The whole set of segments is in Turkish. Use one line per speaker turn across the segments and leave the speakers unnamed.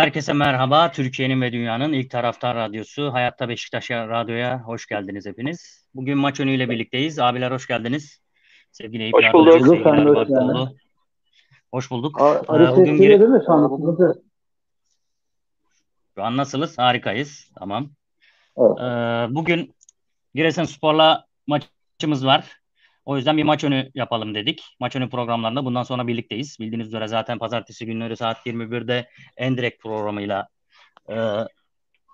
Herkese merhaba. Türkiye'nin ve dünyanın ilk taraftar radyosu Hayatta Beşiktaş Radyo'ya hoş geldiniz hepiniz. Bugün maç önüyle birlikteyiz. Abiler hoş geldiniz.
Sevgili Eyüp Hoş bulduk.
Sevgili hoş, bulduk. hoş bulduk.
Arif Bugün gire... değil mi şu an?
Şu an nasılız? Harikayız. Tamam. Evet. Ee, bugün Giresunspor'la maçımız var. O yüzden bir maç önü yapalım dedik. Maç önü programlarında bundan sonra birlikteyiz. Bildiğiniz üzere zaten pazartesi günleri saat 21'de Endirek programıyla e,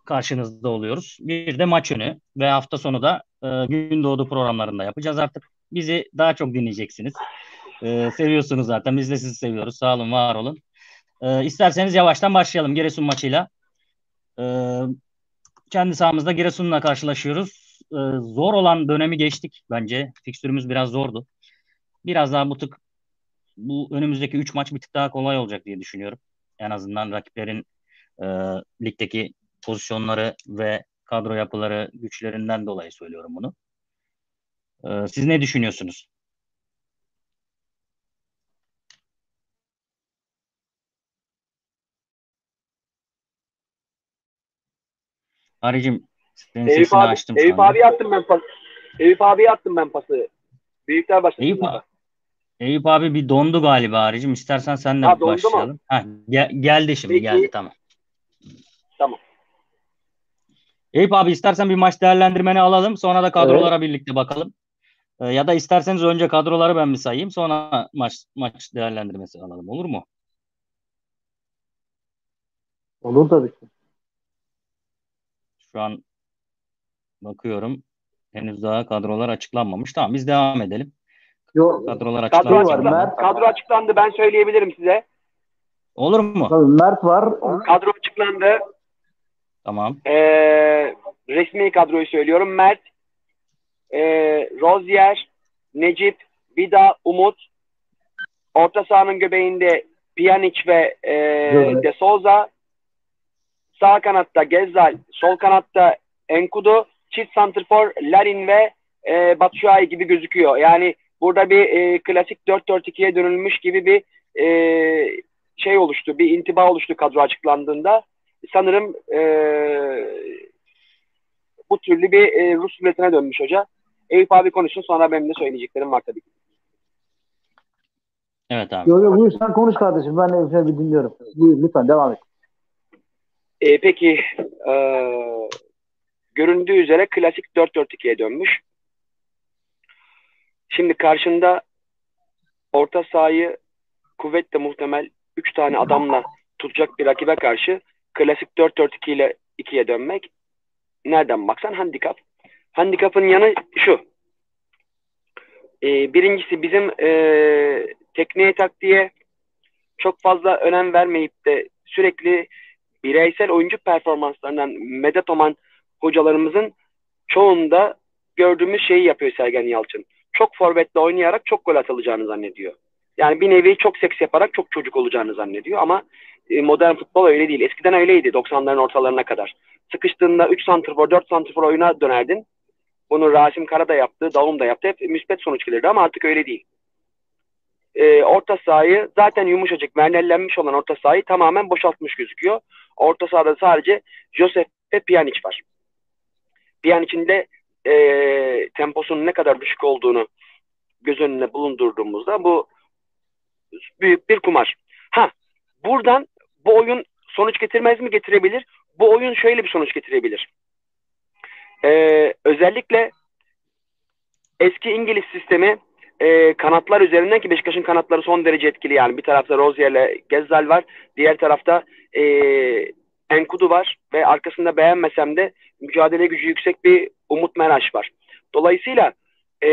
karşınızda oluyoruz. Bir de maç önü ve hafta sonu da e, gün doğdu programlarında yapacağız artık. Bizi daha çok dinleyeceksiniz. E, seviyorsunuz zaten. Biz de sizi seviyoruz. Sağ olun, var olun. E, isterseniz yavaştan başlayalım Giresun maçıyla. E, kendi sahamızda Giresun'la karşılaşıyoruz e, zor olan dönemi geçtik bence. Fikstürümüz biraz zordu. Biraz daha bu tık bu önümüzdeki 3 maç bir tık daha kolay olacak diye düşünüyorum. En azından rakiplerin e, ligdeki pozisyonları ve kadro yapıları güçlerinden dolayı söylüyorum bunu. E, siz ne düşünüyorsunuz? Haricim senin
Eyüp
sesini
abi,
açtım
Eyüp abi attım ben pas. Eyüp abi attım ben pası. Büyükler başladı.
Eyüp, Eyüp abi bir dondu galiba Arıcım. İstersen sen de
ha,
başlayalım. Ha, gel, geldi şimdi
Peki.
geldi tamam.
Tamam.
Eyüp abi istersen bir maç değerlendirmeni alalım. Sonra da kadrolara evet. birlikte bakalım. Ee, ya da isterseniz önce kadroları ben bir sayayım. Sonra maç maç değerlendirmesi alalım. Olur mu?
Olur tabii ki.
Şu an bakıyorum. Henüz daha kadrolar açıklanmamış. Tamam biz devam edelim.
Yok.
Kadrolar
açıklandı. Kadro, açıklandı. Mert, kadro açıklandı. Ben söyleyebilirim size.
Olur mu?
Tabii Mert var. Kadro açıklandı.
Tamam.
Ee, resmi kadroyu söylüyorum. Mert, e, Rozier, Necip, Vida, Umut. Orta sahanın göbeğinde Pjanic ve e, De Souza. Sağ kanatta Gezzal, sol kanatta Enkudu, çift santrfor Larin ve e, Batshuayi gibi gözüküyor. Yani burada bir e, klasik 4-4-2'ye dönülmüş gibi bir e, şey oluştu, bir intiba oluştu kadro açıklandığında. Sanırım e, bu türlü bir e, Rus ruletine dönmüş hoca. Eyüp abi konuşsun sonra benim de söyleyeceklerim var tabii ki.
Evet abi.
Yok yok buyur sen konuş kardeşim. Ben de bir dinliyorum. Buyur lütfen devam et.
E, peki e, göründüğü üzere klasik 4-4-2'ye dönmüş. Şimdi karşında orta sahayı kuvvetle muhtemel 3 tane adamla tutacak bir rakibe karşı klasik 4-4-2 ile 2'ye dönmek nereden baksan handikap. Handikapın yanı şu. E, birincisi bizim e, tekniğe taktiğe çok fazla önem vermeyip de sürekli bireysel oyuncu performanslarından medet uman hocalarımızın çoğunda gördüğümüz şeyi yapıyor Sergen Yalçın. Çok forvetle oynayarak çok gol atılacağını zannediyor. Yani bir nevi çok seks yaparak çok çocuk olacağını zannediyor ama e, modern futbol öyle değil. Eskiden öyleydi 90'ların ortalarına kadar. Sıkıştığında 3 santrfor, 4 santrfor oyuna dönerdin. Bunu Rasim Kara da yaptı, Davum da yaptı. Hep müspet sonuç gelirdi ama artık öyle değil. Ee, orta sahayı zaten yumuşacık, mernellenmiş olan orta sahayı tamamen boşaltmış gözüküyor. Orta sahada sadece Josef ve Pjanic var. Pjanic'in de e, temposunun ne kadar düşük olduğunu göz önüne bulundurduğumuzda bu büyük bir kumar. Ha, buradan bu oyun sonuç getirmez mi? Getirebilir. Bu oyun şöyle bir sonuç getirebilir. Ee, özellikle eski İngiliz sistemi e, kanatlar üzerinden ki Beşiktaş'ın kanatları son derece etkili yani. Bir tarafta Rozier ile Gezzal var. Diğer tarafta e, Enkudu var ve arkasında beğenmesem de mücadele gücü yüksek bir Umut Meraş var. Dolayısıyla e,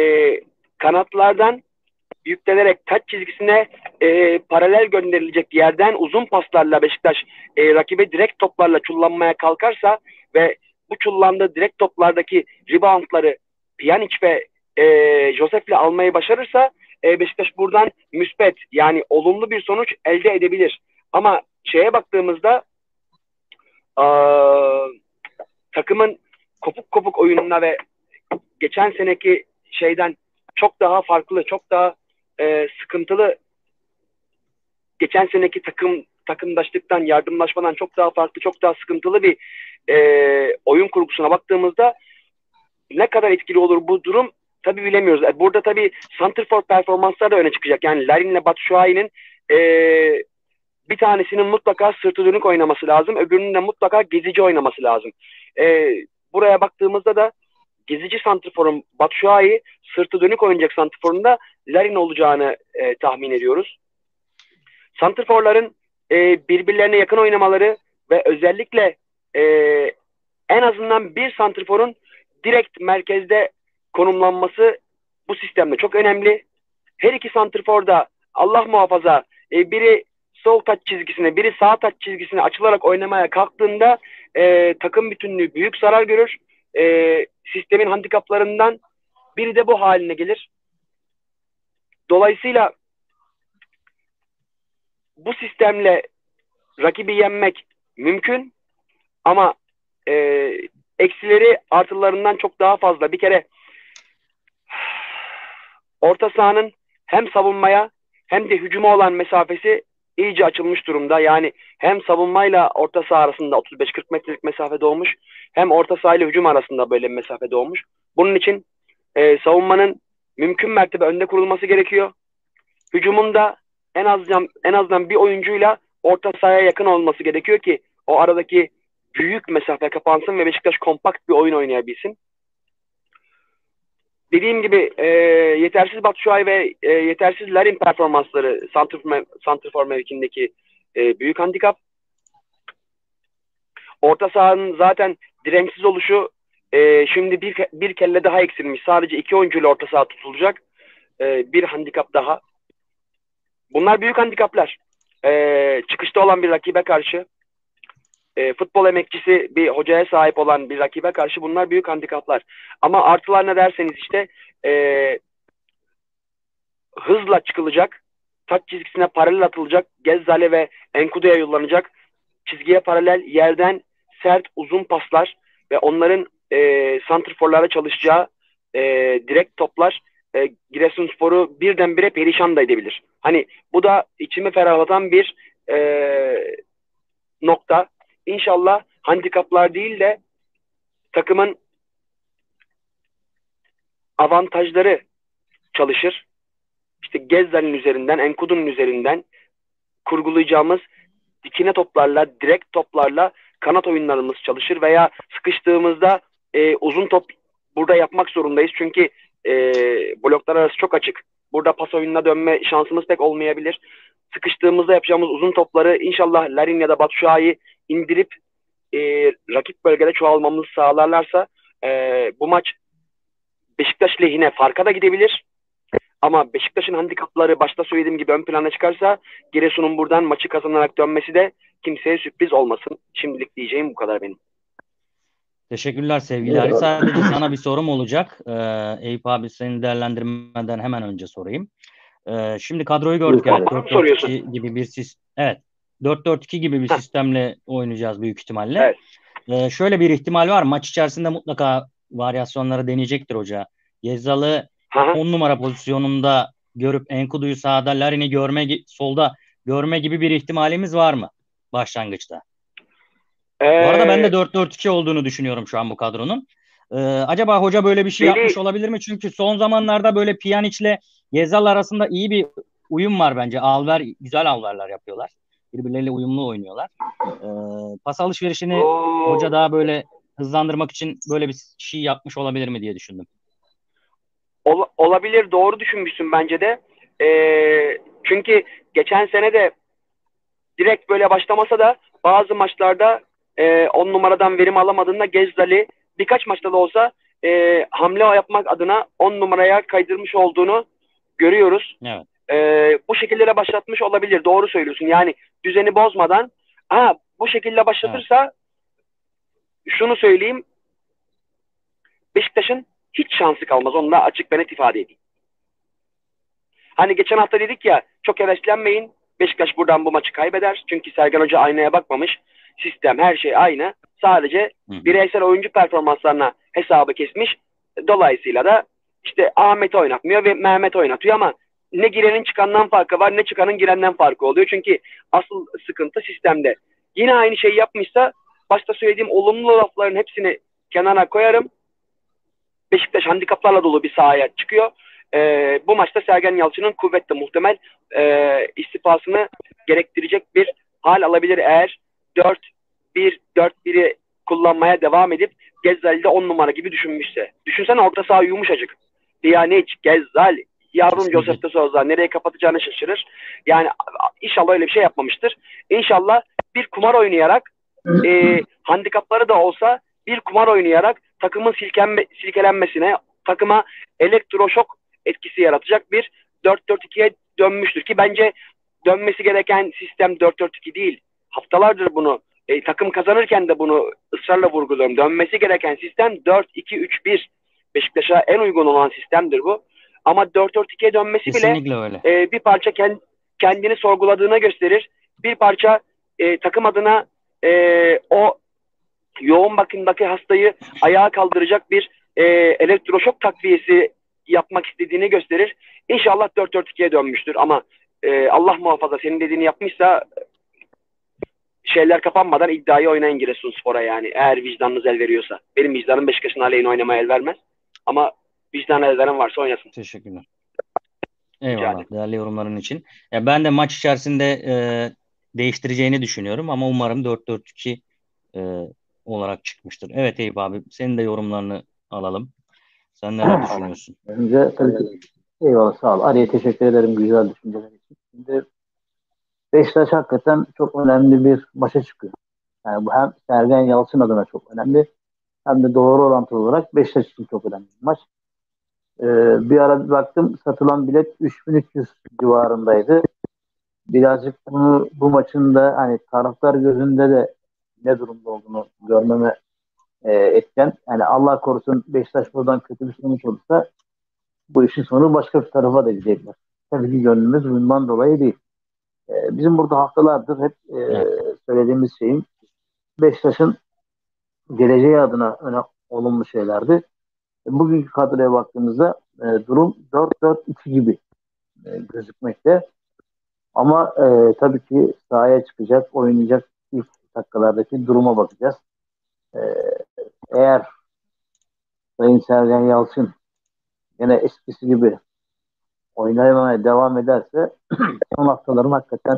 kanatlardan yüklenerek taç çizgisine e, paralel gönderilecek yerden uzun paslarla Beşiktaş e, rakibe direkt toplarla çullanmaya kalkarsa ve bu çullandığı direkt toplardaki reboundları Pjanic ve e, Josef'le almayı başarırsa e, Beşiktaş buradan müspet yani olumlu bir sonuç elde edebilir. Ama şeye baktığımızda e, takımın kopuk kopuk oyununa ve geçen seneki şeyden çok daha farklı, çok daha e, sıkıntılı geçen seneki takım takımdaşlıktan, yardımlaşmadan çok daha farklı, çok daha sıkıntılı bir e, oyun kurgusuna baktığımızda ne kadar etkili olur bu durum tabi bilemiyoruz. E, burada tabi Santrfor performansları da öne çıkacak. Yani Larin ile Batshuayi'nin e, bir tanesinin mutlaka sırtı dönük oynaması lazım. Öbürünün de mutlaka gezici oynaması lazım. E, buraya baktığımızda da gezici santrforun Batshuayi, sırtı dönük oynayacak santrforun da Larin olacağını e, tahmin ediyoruz. Santrforların e, birbirlerine yakın oynamaları ve özellikle e, en azından bir santrforun direkt merkezde konumlanması bu sistemde çok önemli. Her iki santrfor da Allah muhafaza e, biri sol taç çizgisine, biri sağ taç çizgisine açılarak oynamaya kalktığında e, takım bütünlüğü büyük zarar görür. E, sistemin handikaplarından biri de bu haline gelir. Dolayısıyla bu sistemle rakibi yenmek mümkün ama e, eksileri artılarından çok daha fazla. Bir kere orta sahanın hem savunmaya hem de hücuma olan mesafesi iyice açılmış durumda. Yani hem savunmayla orta saha arasında 35-40 metrelik mesafe doğmuş hem orta saha ile hücum arasında böyle bir mesafe doğmuş. Bunun için e, savunmanın mümkün mertebe önde kurulması gerekiyor. Hücumun da en azından en azından bir oyuncuyla orta sahaya yakın olması gerekiyor ki o aradaki büyük mesafe kapansın ve Beşiktaş kompakt bir oyun oynayabilsin. Dediğim gibi e, yetersiz Batshuayi ve e, yetersiz Larin performansları Santrfor mevkindeki e, büyük handikap. Orta sahanın zaten dirençsiz oluşu e, şimdi bir, bir kelle daha eksilmiş. Sadece iki oyuncuyla orta saha tutulacak. E, bir handikap daha. Bunlar büyük handikaplar. E, çıkışta olan bir rakibe karşı e, futbol emekçisi bir hocaya sahip olan bir rakibe karşı bunlar büyük handikaplar. Ama artılar ne derseniz işte e, hızla çıkılacak, taç çizgisine paralel atılacak, Gezzale ve Enkudu'ya yollanacak, çizgiye paralel yerden sert uzun paslar ve onların e, santrforlara çalışacağı e, direkt toplar e, Giresunspor'u birdenbire perişan da edebilir. Hani bu da içimi ferahlatan bir e, nokta. İnşallah handikaplar değil de takımın avantajları çalışır. İşte Gezzal'in üzerinden, Enkudu'nun üzerinden kurgulayacağımız dikine toplarla, direkt toplarla kanat oyunlarımız çalışır veya sıkıştığımızda e, uzun top burada yapmak zorundayız. Çünkü e, bloklar arası çok açık. Burada pas oyununa dönme şansımız pek olmayabilir. Sıkıştığımızda yapacağımız uzun topları inşallah Larin ya da Batshuayi indirip e, rakip bölgede çoğalmamızı sağlarlarsa e, bu maç Beşiktaş lehine farka da gidebilir. Ama Beşiktaş'ın handikapları başta söylediğim gibi ön plana çıkarsa Giresun'un buradan maçı kazanarak dönmesi de kimseye sürpriz olmasın. Şimdilik diyeceğim bu kadar benim.
Teşekkürler sevgili Ari. Sadece sana bir sorum olacak. Ee, Eyüp abi senin değerlendirmeden hemen önce sorayım. Ee, şimdi kadroyu gördük. Yani 4-4-2 gibi bir sistem. Evet. 4-4-2 gibi bir sistemle oynayacağız büyük ihtimalle. Evet. Ee, şöyle bir ihtimal var. Maç içerisinde mutlaka varyasyonları deneyecektir hoca. Gezzalı 10 numara pozisyonunda görüp Enkudu'yu sağda, Larin'i görme solda görme gibi bir ihtimalimiz var mı başlangıçta? Ee, bu arada ben de 4-4-2 olduğunu düşünüyorum şu an bu kadronun. Ee, acaba hoca böyle bir şey beni... yapmış olabilir mi? Çünkü son zamanlarda böyle Pjanic'le Gezal arasında iyi bir uyum var bence. Alver güzel alverler yapıyorlar. Birbirleriyle uyumlu oynuyorlar. Ee, pas alışverişini hoca daha böyle hızlandırmak için böyle bir şey yapmış olabilir mi diye düşündüm.
Ol, olabilir. Doğru düşünmüşsün bence de. Ee, çünkü geçen sene de direkt böyle başlamasa da bazı maçlarda e, on numaradan verim alamadığında Gezdali birkaç maçta da olsa e, hamle yapmak adına on numaraya kaydırmış olduğunu görüyoruz. Evet. E, bu şekillere başlatmış olabilir. Doğru söylüyorsun. Yani düzeni bozmadan ha bu şekilde başlatırsa evet. şunu söyleyeyim Beşiktaş'ın hiç şansı kalmaz. Onu da açık ve net ifade edeyim. Hani geçen hafta dedik ya çok heveslenmeyin. Beşiktaş buradan bu maçı kaybeder. Çünkü Sergen Hoca aynaya bakmamış sistem, her şey aynı. Sadece bireysel oyuncu performanslarına hesabı kesmiş. Dolayısıyla da işte Ahmet oynatmıyor ve Mehmet oynatıyor ama ne girenin çıkandan farkı var ne çıkanın girenden farkı oluyor. Çünkü asıl sıkıntı sistemde. Yine aynı şeyi yapmışsa başta söylediğim olumlu lafların hepsini kenara koyarım. Beşiktaş handikaplarla dolu bir sahaya çıkıyor. Ee, bu maçta Sergen Yalçın'ın kuvvetle muhtemel e, istifasını gerektirecek bir hal alabilir eğer 4-1-4-1'i kullanmaya devam edip Gezzal'de 10 numara gibi düşünmüşse. Düşünsene orta saha yumuşacık. Pjanic, Gezzal, yavrum Josef de Souza nereye kapatacağını şaşırır. Yani inşallah öyle bir şey yapmamıştır. İnşallah bir kumar oynayarak e, handikapları da olsa bir kumar oynayarak takımın silkenme, silkelenmesine, takıma elektroşok etkisi yaratacak bir 4-4-2'ye dönmüştür ki bence dönmesi gereken sistem 4-4-2 değil. Haftalardır bunu e, takım kazanırken de bunu ısrarla vurguluyorum. Dönmesi gereken sistem 4-2-3-1. Beşiktaş'a en uygun olan sistemdir bu. Ama 4-4-2'ye dönmesi
Kesinlikle
bile
öyle.
E, bir parça kend, kendini sorguladığına gösterir. Bir parça e, takım adına e, o yoğun bakımdaki hastayı ayağa kaldıracak bir e, elektroşok takviyesi yapmak istediğini gösterir. İnşallah 4-4-2'ye dönmüştür ama e, Allah muhafaza senin dediğini yapmışsa şeyler kapanmadan iddiayı oynayın Giresunspor'a yani. Eğer vicdanınız el veriyorsa. Benim vicdanım Beşiktaş'ın aleyhine oynamaya el vermez. Ama vicdan veren varsa oynasın.
Teşekkürler. Eyvallah yani. değerli yorumların için. Ya ben de maç içerisinde e, değiştireceğini düşünüyorum ama umarım 4-4-2 e, olarak çıkmıştır. Evet Eyüp abi senin de yorumlarını alalım. Sen neler düşünüyorsun?
Önce tabii eyvallah sağ ol. Araya teşekkür ederim güzel düşünceler için. Şimdi Beşiktaş hakikaten çok önemli bir maça çıkıyor. Yani bu hem Sergen Yalçın adına çok önemli hem de doğru orantılı olarak Beşiktaş için çok önemli bir maç. Ee, bir ara bir baktım satılan bilet 3300 civarındaydı. Birazcık bunu bu maçın da hani taraftar gözünde de ne durumda olduğunu görmeme e, etken. Yani Allah korusun Beşiktaş buradan kötü bir sonuç olursa bu işin sonu başka bir tarafa da gidecekler. Tabii ki gönlümüz bundan dolayı değil. E, bizim burada haftalardır hep e, söylediğimiz şeyin Beşiktaş'ın geleceği adına öne, olumlu şeylerdi. Bugünkü kadroya baktığımızda e, durum 4-4-2 gibi e, gözükmekte. Ama e, tabii ki sahaya çıkacak, oynayacak ilk dakikalardaki duruma bakacağız. E, eğer Sayın Sergen Yalçın yine eskisi gibi oynamaya devam ederse son haftaların hakikaten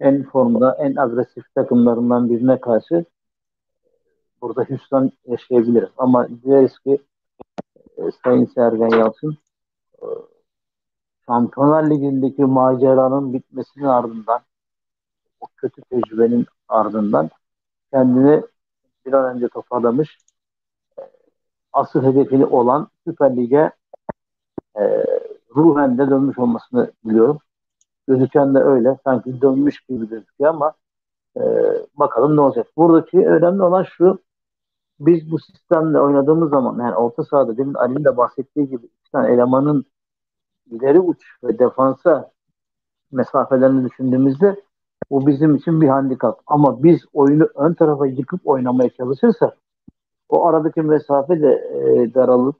en formda, en agresif takımlarından birine karşı burada hüsran yaşayabiliriz. Ama dileriz ki Sayın Sergen Yalçın e, Şampiyonlar Ligi'ndeki maceranın bitmesinin ardından o kötü tecrübenin ardından kendini bir an önce toparlamış e, asıl hedefini olan Süper Lig'e e, ruhen de dönmüş olmasını biliyorum. Gözüken de öyle. Sanki dönmüş gibi gözüküyor ama e, bakalım ne olacak. Buradaki önemli olan şu biz bu sistemle oynadığımız zaman yani orta sahada demin Ali'nin de bahsettiği gibi iki tane elemanın ileri uç ve defansa mesafelerini düşündüğümüzde bu bizim için bir handikap. Ama biz oyunu ön tarafa yıkıp oynamaya çalışırsak o aradaki mesafe de e, daralıp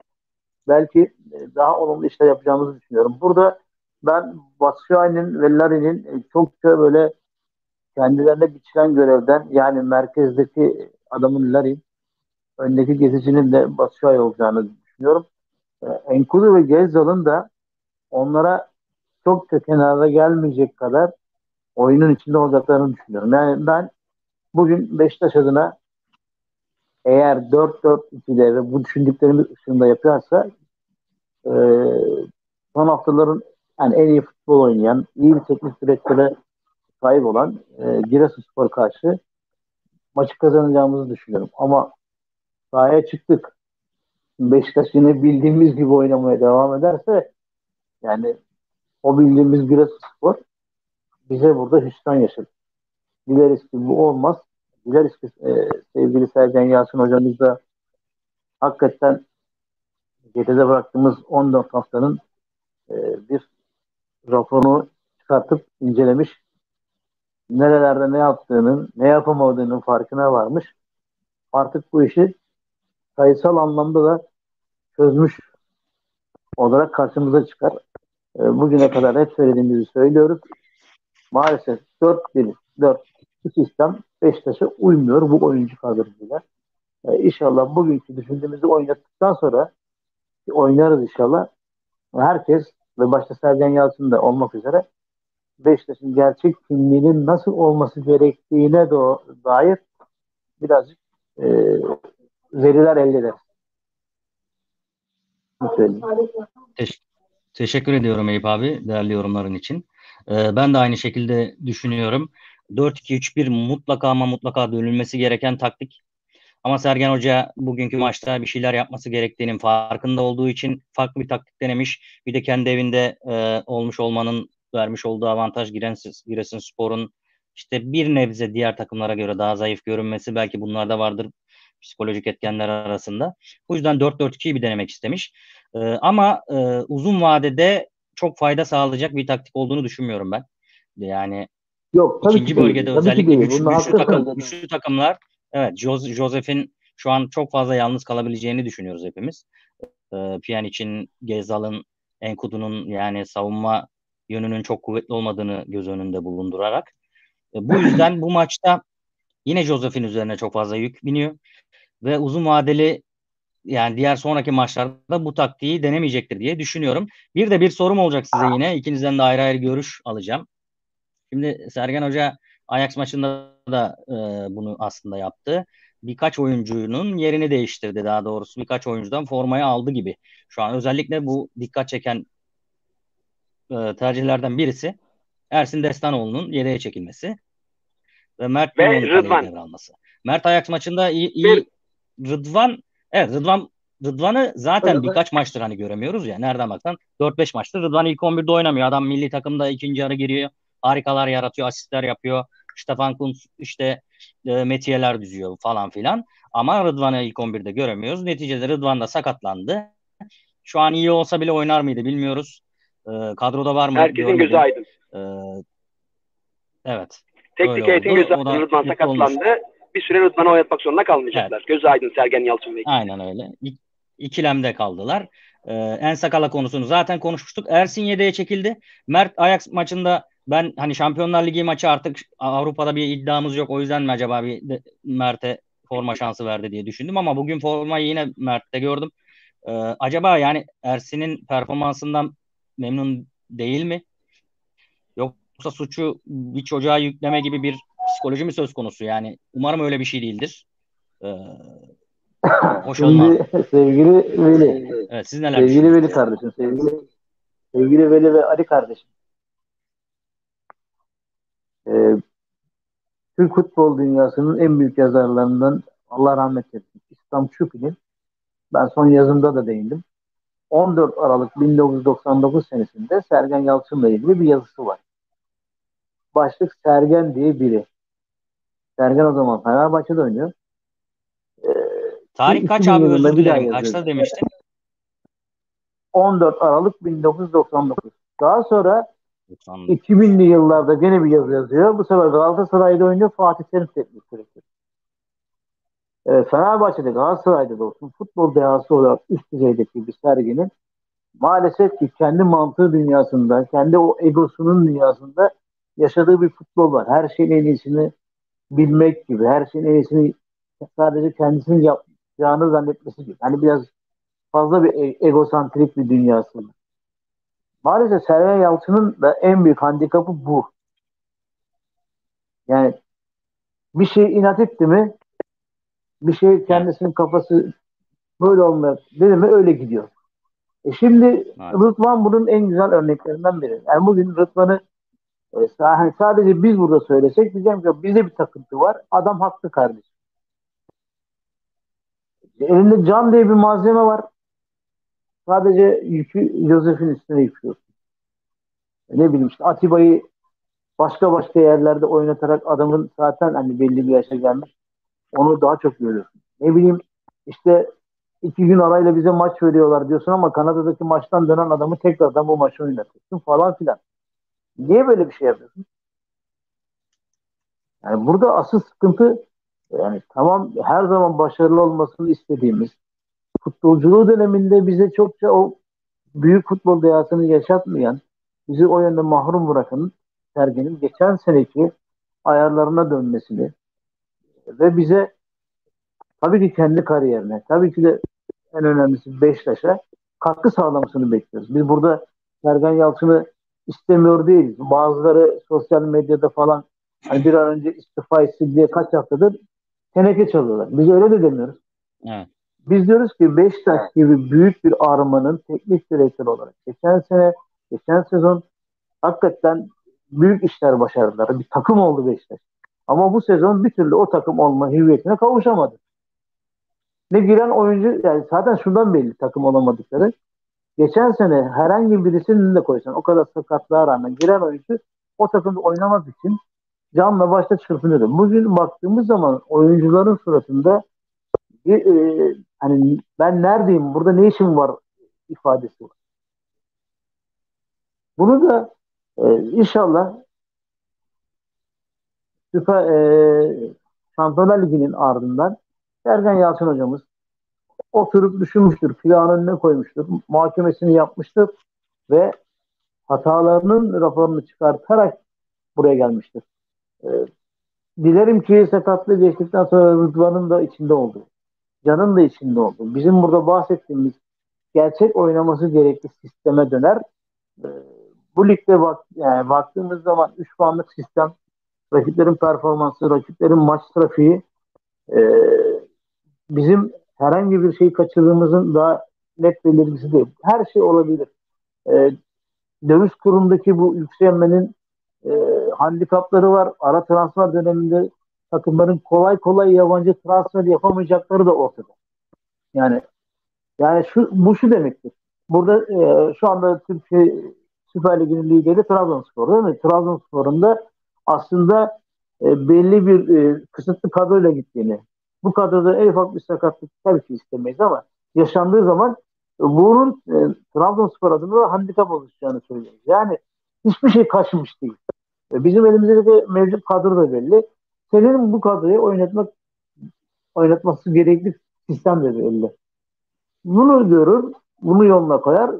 belki e, daha olumlu işler yapacağımızı düşünüyorum. Burada ben Batshuayi'nin ve Larin'in e, çokça böyle kendilerine biçilen görevden yani merkezdeki adamın Larin öndeki gezicinin de Batshuayi olacağını düşünüyorum. E, Enkudu ve Gezzal'ın da onlara çok da kenarda gelmeyecek kadar oyunun içinde olacaklarını düşünüyorum. Yani ben bugün Beşiktaş adına eğer 4-4-2'de ve bu düşündüklerimiz ışığında yapıyorsa e, son haftaların yani en iyi futbol oynayan, iyi bir teknik direktöre sahip olan e, Giresunspor karşı maçı kazanacağımızı düşünüyorum. Ama sahaya çıktık. Beşiktaş yine bildiğimiz gibi oynamaya devam ederse yani o bildiğimiz Giresunspor bize burada hüsran yaşadı. Dileriz ki bu olmaz. Dileriz ki e, sevgili Sergen Yasin hocamız da hakikaten geride bıraktığımız 14 haftanın e, bir raporunu çıkartıp incelemiş. Nerelerde ne yaptığının, ne yapamadığının farkına varmış. Artık bu işi sayısal anlamda da çözmüş olarak karşımıza çıkar. e, bugüne kadar hep söylediğimizi söylüyoruz. Maalesef 4-1, 4 sistem Beşiktaş'a uymuyor bu oyuncu kadrosuyla. E, inşallah bugünkü düşündüğümüzü oynattıktan sonra oynarız inşallah. Herkes ve başta Sergen Yalçın da olmak üzere Beşiktaş'ın gerçek kimliğinin nasıl olması gerektiğine dair birazcık e, veriler elde eder.
Teş- teşekkür ediyorum Eyüp abi değerli yorumların için. Ee, ben de aynı şekilde düşünüyorum. 4-2-3-1 mutlaka ama mutlaka dönülmesi gereken taktik. Ama Sergen Hoca bugünkü maçta bir şeyler yapması gerektiğinin farkında olduğu için farklı bir taktik denemiş. Bir de kendi evinde e, olmuş olmanın vermiş olduğu avantaj Giresun Spor'un işte bir nebze diğer takımlara göre daha zayıf görünmesi belki bunlarda vardır psikolojik etkenler arasında. Bu yüzden 4-4-2'yi bir denemek istemiş. E, ama e, uzun vadede çok fayda sağlayacak bir taktik olduğunu düşünmüyorum ben. Yani
Yok, tabii
ikinci bölgede değil. özellikle güç, güçlü, takım, güçlü takımlar evet Josef'in şu an çok fazla yalnız kalabileceğini düşünüyoruz hepimiz. E, Pjanic'in, Gezal'ın, Enkudu'nun yani savunma yönünün çok kuvvetli olmadığını göz önünde bulundurarak. E, bu yüzden bu maçta yine Josef'in üzerine çok fazla yük biniyor ve uzun vadeli yani diğer sonraki maçlarda bu taktiği denemeyecektir diye düşünüyorum. Bir de bir sorum olacak size yine. İkinizden de ayrı ayrı görüş alacağım. Şimdi Sergen Hoca Ajax maçında da e, bunu aslında yaptı. Birkaç oyuncunun yerini değiştirdi daha doğrusu. Birkaç oyuncudan formayı aldı gibi. Şu an özellikle bu dikkat çeken e, tercihlerden birisi Ersin Destanoğlu'nun yedeğe çekilmesi ve Mert ve Rıdvan devralması. Mert Ajax maçında iyi, iyi Rıdvan evet Rıdvan Rıdvan'ı zaten evet. birkaç maçtır hani göremiyoruz ya. Nereden baksan 4-5 maçtır Rıdvan ilk 11'de oynamıyor. Adam milli takımda ikinci yarı giriyor. Harikalar yaratıyor, asistler yapıyor. Stefan Kuntz işte e, metiyeler düzüyor falan filan. Ama Rıdvan'ı ilk 11'de göremiyoruz. Neticede Rıdvan da sakatlandı. Şu an iyi olsa bile oynar mıydı bilmiyoruz. E, kadroda var mı?
Herkesin gözü aydın. E,
evet.
Teknik heyetin gözü aydın. Rıdvan sakatlandı. Olmuş. Bir süre Rıdvan'ı oynatmak zorunda kalmayacaklar. Evet. Gözü aydın Sergen Yalçın Bey.
Aynen öyle. İ- ikilemde kaldılar. Ee, en sakala konusunu zaten konuşmuştuk. Ersin yedeğe çekildi. Mert Ajax maçında ben hani Şampiyonlar Ligi maçı artık Avrupa'da bir iddiamız yok. O yüzden mi acaba bir Mert'e forma şansı verdi diye düşündüm ama bugün formayı yine Mert'te gördüm. Ee, acaba yani Ersin'in performansından memnun değil mi? Yoksa suçu bir çocuğa yükleme gibi bir psikoloji mi söz konusu? Yani umarım öyle bir şey değildir. Ee,
hoş olmaz. sevgili Veli.
Evet, siz neler
Sevgili Veli kardeşim. Sevgili, sevgili Veli ve Ali kardeşim. Ee, Türk futbol dünyasının en büyük yazarlarından Allah rahmet eylesin İslam Şüphi'nin ben son yazımda da değindim. 14 Aralık 1999 senesinde Sergen Yalçın'la ilgili bir yazısı var. Başlık Sergen diye biri. Sergen o zaman Fenerbahçe'de oynuyor.
Ee, Tarih kaç abi özür dilerim. Kaçta demiştin?
14 Aralık 1999. Daha sonra 2000'li yıllarda gene bir yazı yazıyor. Bu sefer Galatasaray'da oynuyor. Fatih Terim teknik direktör. Evet, Fenerbahçe'de Galatasaray'da da olsun futbol dehası olarak üst düzeydeki bir serginin maalesef ki kendi mantığı dünyasında, kendi o egosunun dünyasında yaşadığı bir futbol var. Her şeyin en iyisini bilmek gibi, her şeyin en iyisini sadece kendisinin yapacağını zannetmesi gibi. Hani biraz fazla bir e- egosantrik bir dünyası. Maalesef Sergen Yalçın'ın da en büyük handikapı bu. Yani bir şey inat etti mi bir şey kendisinin kafası böyle olmuyor dedi mi öyle gidiyor. E şimdi evet. Rıdvan bunun en güzel örneklerinden biri. Yani bugün Rıdvan'ı e, hani sadece biz burada söylesek diyeceğim ki bizde bir takıntı var. Adam haklı kardeşim. Elinde cam diye bir malzeme var. Sadece yükü Josef'in üstüne yüklüyorsun. Ne bileyim işte Atiba'yı başka başka yerlerde oynatarak adamın zaten hani belli bir yaşa gelmiş. Onu daha çok görüyorsun. Ne bileyim işte iki gün arayla bize maç veriyorlar diyorsun ama Kanada'daki maçtan dönen adamı tekrardan bu maçı oynatıyorsun falan filan. Niye böyle bir şey yapıyorsun? Yani burada asıl sıkıntı yani tamam her zaman başarılı olmasını istediğimiz futbolculuğu döneminde bize çokça o büyük futbol dünyasını yaşatmayan bizi o yönde mahrum bırakan serginin geçen seneki ayarlarına dönmesini ve bize tabii ki kendi kariyerine, tabii ki de en önemlisi Beşiktaş'a katkı sağlamasını bekliyoruz. Biz burada Sergen Yalçın'ı istemiyor değiliz. Bazıları sosyal medyada falan hani bir an önce istifa etsin diye kaç haftadır teneke çalıyorlar. Biz öyle de demiyoruz. Evet. Biz diyoruz ki Beşiktaş gibi büyük bir armanın teknik direktör olarak geçen sene, geçen sezon hakikaten büyük işler başardılar. Bir takım oldu Beşiktaş. Ama bu sezon bir türlü o takım olma hüviyetine kavuşamadı. Ne giren oyuncu yani zaten şundan belli takım olamadıkları. Geçen sene herhangi birisini de koysan o kadar sakatlığa rağmen giren oyuncu o takımda oynamak için canla başta çırpınıyordu. Bugün baktığımız zaman oyuncuların suratında e, hani ben neredeyim, burada ne işim var ifadesi var. Bunu da e, inşallah Süper e, Şampiyonlar Ligi'nin ardından Sergen Yalçın hocamız oturup düşünmüştür, planın önüne koymuştur, muhakemesini yapmıştır ve hatalarının raporunu çıkartarak buraya gelmiştir. E, dilerim ki sakatlığı geçtikten sonra Rıdvan'ın da içinde olduğu, Can'ın da içinde olduğu, bizim burada bahsettiğimiz gerçek oynaması gerekli sisteme döner. E, bu ligde bak, yani baktığımız zaman 3 puanlık sistem, rakiplerin performansı, rakiplerin maç trafiği e, bizim herhangi bir şey kaçırdığımızın daha net belirgisi değil. Her şey olabilir. E, döviz kurundaki bu yükselmenin e, handikapları var. Ara transfer döneminde takımların kolay kolay yabancı transfer yapamayacakları da ortada. Yani yani şu bu şu demektir. Burada e, şu anda Türkiye Süper Ligi'nin lideri Trabzonspor değil mi? Trabzonspor'un da aslında e, belli bir e, kısıtlı kadroyla gittiğini, bu kadroda en ufak bir sakatlık tabii ki istemeyiz ama yaşandığı zaman e, bunun e, Trabzonspor adına da handikap olacağını söylüyoruz. Yani hiçbir şey kaçmış değil. E, bizim elimizdeki mevcut kadro da belli. Senin bu kadroyu oynatmak oynatması gerekli sistem de belli. Bunu görür, bunu yoluna koyar.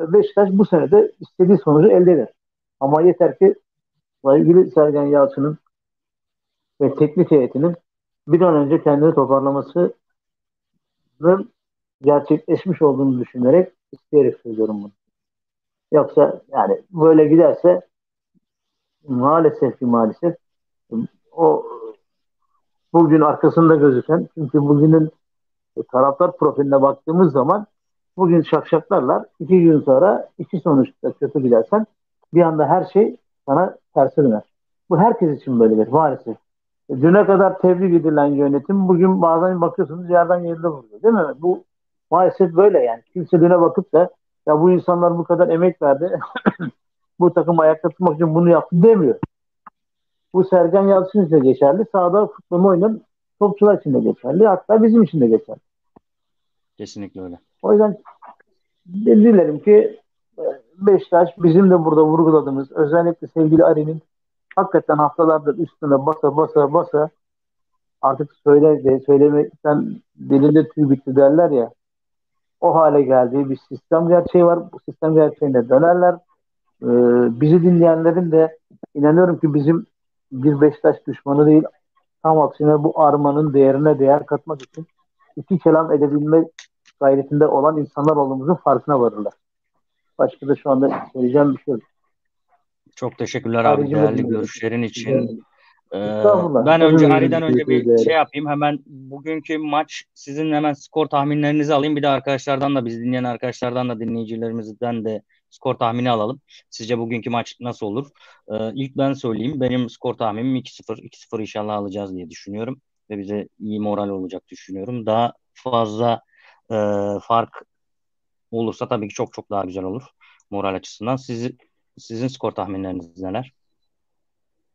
Beşiktaş bu sene de istediği sonucu elde eder. Ama yeter ki ilgili Sergen Yalçın'ın ve teknik heyetinin bir an önce kendini toparlamasının gerçekleşmiş olduğunu düşünerek isteyerek söylüyorum bunu. Yoksa yani böyle giderse maalesef ki maalesef o bugün arkasında gözüken çünkü bugünün taraftar profiline baktığımız zaman bugün şakşaklarlar iki gün sonra iki sonuçta kötü gidersen bir anda her şey sana tersi döner. Bu herkes için böyledir maalesef. Düne kadar tebrik edilen yönetim bugün bazen bakıyorsunuz yerden yerinde vuruyor değil mi? Bu maalesef böyle yani. Kimse düne bakıp da ya bu insanlar bu kadar emek verdi bu takım ayakta tutmak için bunu yaptı demiyor. Bu Sergen Yalçın için de geçerli. Sağda futbolu oynayan topçular için de geçerli. Hatta bizim için de geçerli.
Kesinlikle öyle.
O yüzden dilerim ki e, Beşiktaş bizim de burada vurguladığımız özellikle sevgili Ari'nin hakikaten haftalardır üstüne basa basa basa artık söyle de söylemekten dilinde tüy bitti derler ya o hale geldiği bir sistem gerçeği var. Bu sistem gerçeğine dönerler. Ee, bizi dinleyenlerin de inanıyorum ki bizim bir Beşiktaş düşmanı değil. Tam aksine bu armanın değerine değer katmak için iki kelam edebilme gayretinde olan insanlar olduğumuzun farkına varırlar. Başka da şu anda söyleyeceğim bir şey yok.
Çok teşekkürler abi değerli görüşlerin için. Ee, ben önce Ali'den önce bir şey yapayım. Hemen bugünkü maç sizin hemen skor tahminlerinizi alayım. Bir de arkadaşlardan da biz dinleyen arkadaşlardan da dinleyicilerimizden de skor tahmini alalım. Sizce bugünkü maç nasıl olur? Ee, ilk ben söyleyeyim. Benim skor tahminim 2-0. 2-0 inşallah alacağız diye düşünüyorum. Ve bize iyi moral olacak düşünüyorum. Daha fazla e, fark olursa tabii ki çok çok daha güzel olur moral açısından. Siz, sizin skor tahminleriniz neler?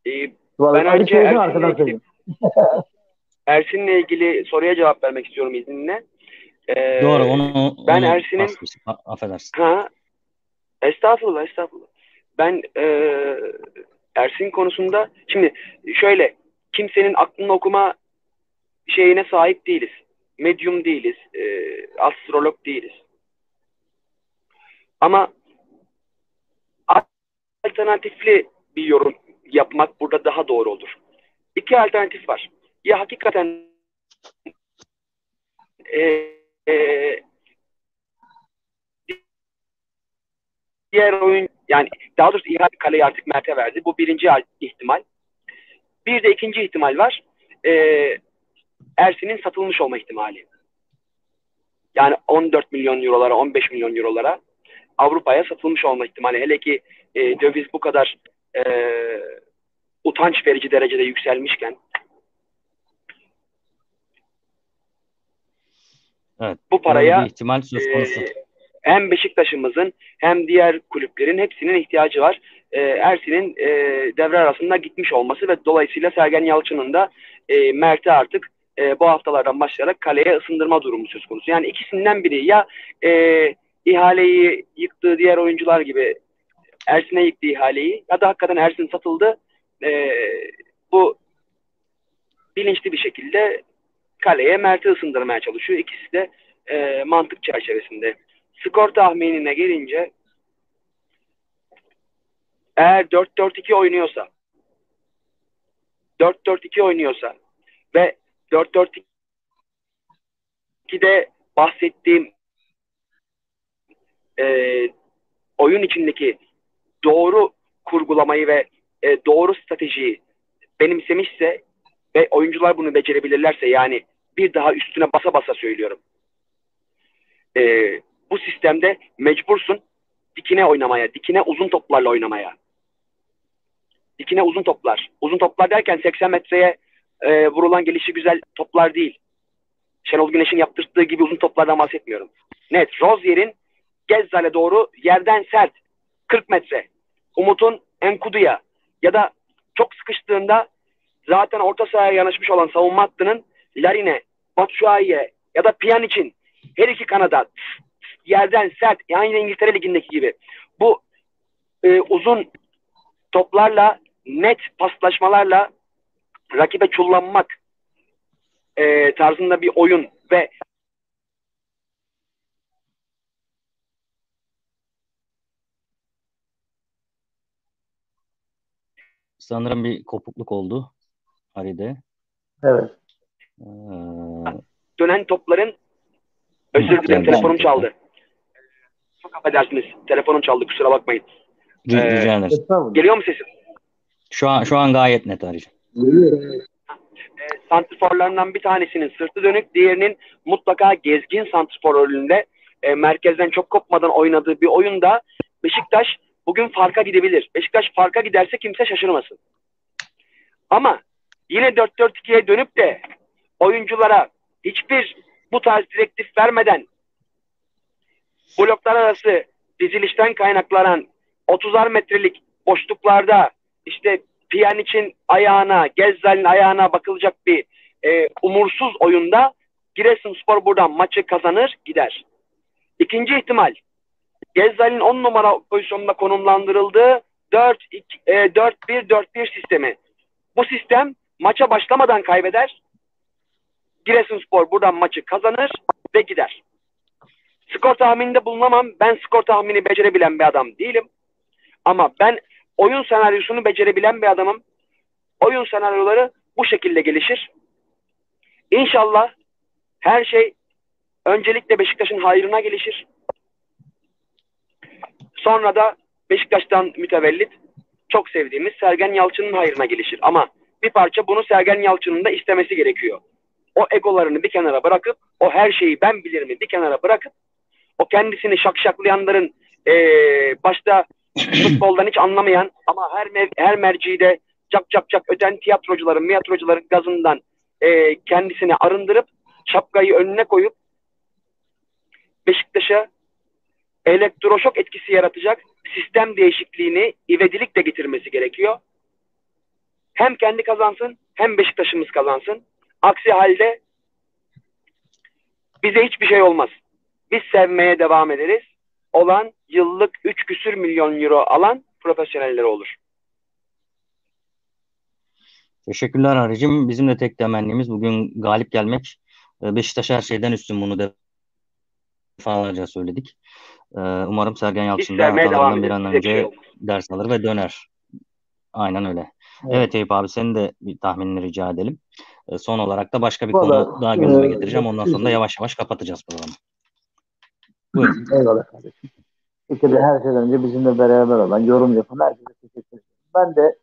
Ee, ben önce Ersin'le ilgili, Ersin'le ilgili soruya cevap vermek istiyorum izninle.
Ee, Doğru onu,
ben Ersin'in
affedersin.
Ha, estağfurullah estağfurullah. Ben e, Ersin konusunda şimdi şöyle kimsenin aklını okuma şeyine sahip değiliz. Medium değiliz. E, astrolog değiliz. Ama alternatifli bir yorum yapmak burada daha doğru olur. İki alternatif var. Ya hakikaten e, e, diğer oyun yani daha doğrusu İHA kaleyi artık Mert'e verdi. Bu birinci ihtimal. Bir de ikinci ihtimal var. E, Ersin'in satılmış olma ihtimali. Yani 14 milyon eurolara, 15 milyon eurolara Avrupa'ya satılmış olma ihtimali. Hele ki e, döviz bu kadar e, utanç verici derecede yükselmişken
evet,
bu paraya
ihtimal söz konusu. E,
hem Beşiktaş'ımızın hem diğer kulüplerin hepsinin ihtiyacı var. E, Ersin'in e, devre arasında gitmiş olması ve dolayısıyla Sergen Yalçın'ın da e, Mert'e artık e, bu haftalardan başlayarak kaleye ısındırma durumu söz konusu. Yani ikisinden biri ya e, ihaleyi yıktığı diğer oyuncular gibi Ersin'e yıktı ihaleyi ya da hakikaten Ersin satıldı. E, bu bilinçli bir şekilde kaleye Mert'i ısındırmaya çalışıyor. İkisi de e, mantık çerçevesinde. Skor tahminine gelince eğer 4-4-2 oynuyorsa 4-4-2 oynuyorsa ve 4-4-2'de bahsettiğim e, oyun içindeki doğru kurgulamayı ve e, doğru stratejiyi benimsemişse ve oyuncular bunu becerebilirlerse yani bir daha üstüne basa basa söylüyorum. E, bu sistemde mecbursun dikine oynamaya, dikine uzun toplarla oynamaya. Dikine uzun toplar. Uzun toplar derken 80 metreye e, vurulan gelişi güzel toplar değil. Şenol Güneş'in yaptırdığı gibi uzun toplardan bahsetmiyorum. Net. Rozier'in Gezzal'e doğru yerden sert 40 metre. Umut'un Enkudu'ya ya da çok sıkıştığında zaten orta sahaya yanaşmış olan savunma hattının Larine, Batshuayi'ye ya da Pjanic'in her iki kanada yerden sert aynı İngiltere Ligi'ndeki gibi bu e, uzun toplarla net paslaşmalarla rakibe çullanmak e, tarzında bir oyun ve
Sanırım bir kopukluk oldu Hari'de.
Evet. Ee...
Dönen topların özür dilerim telefonum çaldı. Çok affedersiniz. Telefonum çaldı kusura bakmayın.
Rica ee, ederim.
Geliyor mu sesim?
Şu an şu an gayet net arayacağım.
E, santrforlarından bir tanesinin sırtı dönük, diğerinin mutlaka gezgin santrfor rolünde e, merkezden çok kopmadan oynadığı bir oyunda Beşiktaş bugün farka gidebilir. Beşiktaş farka giderse kimse şaşırmasın. Ama yine 4-4-2'ye dönüp de oyunculara hiçbir bu tarz direktif vermeden bloklar arası dizilişten kaynaklanan 30'ar metrelik boşluklarda işte için ayağına, Gezzal'in ayağına bakılacak bir e, umursuz oyunda Giresunspor buradan maçı kazanır gider. İkinci ihtimal Gezzal'in 10 numara pozisyonunda konumlandırıldığı 4-1-4-1 e, sistemi. Bu sistem maça başlamadan kaybeder. Giresunspor buradan maçı kazanır ve gider. Skor tahmininde bulunamam. Ben skor tahmini becerebilen bir adam değilim. Ama ben oyun senaryosunu becerebilen bir adamım. Oyun senaryoları bu şekilde gelişir. İnşallah her şey öncelikle Beşiktaş'ın hayrına gelişir. Sonra da Beşiktaş'tan mütevellit çok sevdiğimiz Sergen Yalçın'ın hayrına gelişir. Ama bir parça bunu Sergen Yalçın'ın da istemesi gerekiyor. O egolarını bir kenara bırakıp, o her şeyi ben bilirim bir kenara bırakıp, o kendisini şakşaklayanların ee, başta futboldan hiç anlamayan ama her mev, her mercide çak çak çak öten tiyatrocuların, miyatrocuların gazından e, kendisini arındırıp şapkayı önüne koyup Beşiktaş'a elektroşok etkisi yaratacak sistem değişikliğini ivedilikle getirmesi gerekiyor. Hem kendi kazansın hem Beşiktaş'ımız kazansın. Aksi halde bize hiçbir şey olmaz. Biz sevmeye devam ederiz. Olan yıllık 3 küsür milyon euro alan profesyoneller olur.
Teşekkürler Haricim. Bizim de tek temennimiz bugün galip gelmek. Beşiktaş her şeyden üstün bunu defalarca söyledik. Ee, umarım Sergen Yalçın da hatalarından bir an önce şey ders alır ve döner. Aynen öyle. Evet, evet Eyüp abi senin de bir tahminini rica edelim. Ee, son olarak da başka bir Vallahi, konu daha gündeme e, getireceğim. Ondan sonra da yavaş yavaş kapatacağız programı.
Buyurun. Eyvallah kardeşim. Kere her şeyden önce bizimle beraber olan, yorum yapan herkese teşekkür ederim. Ben de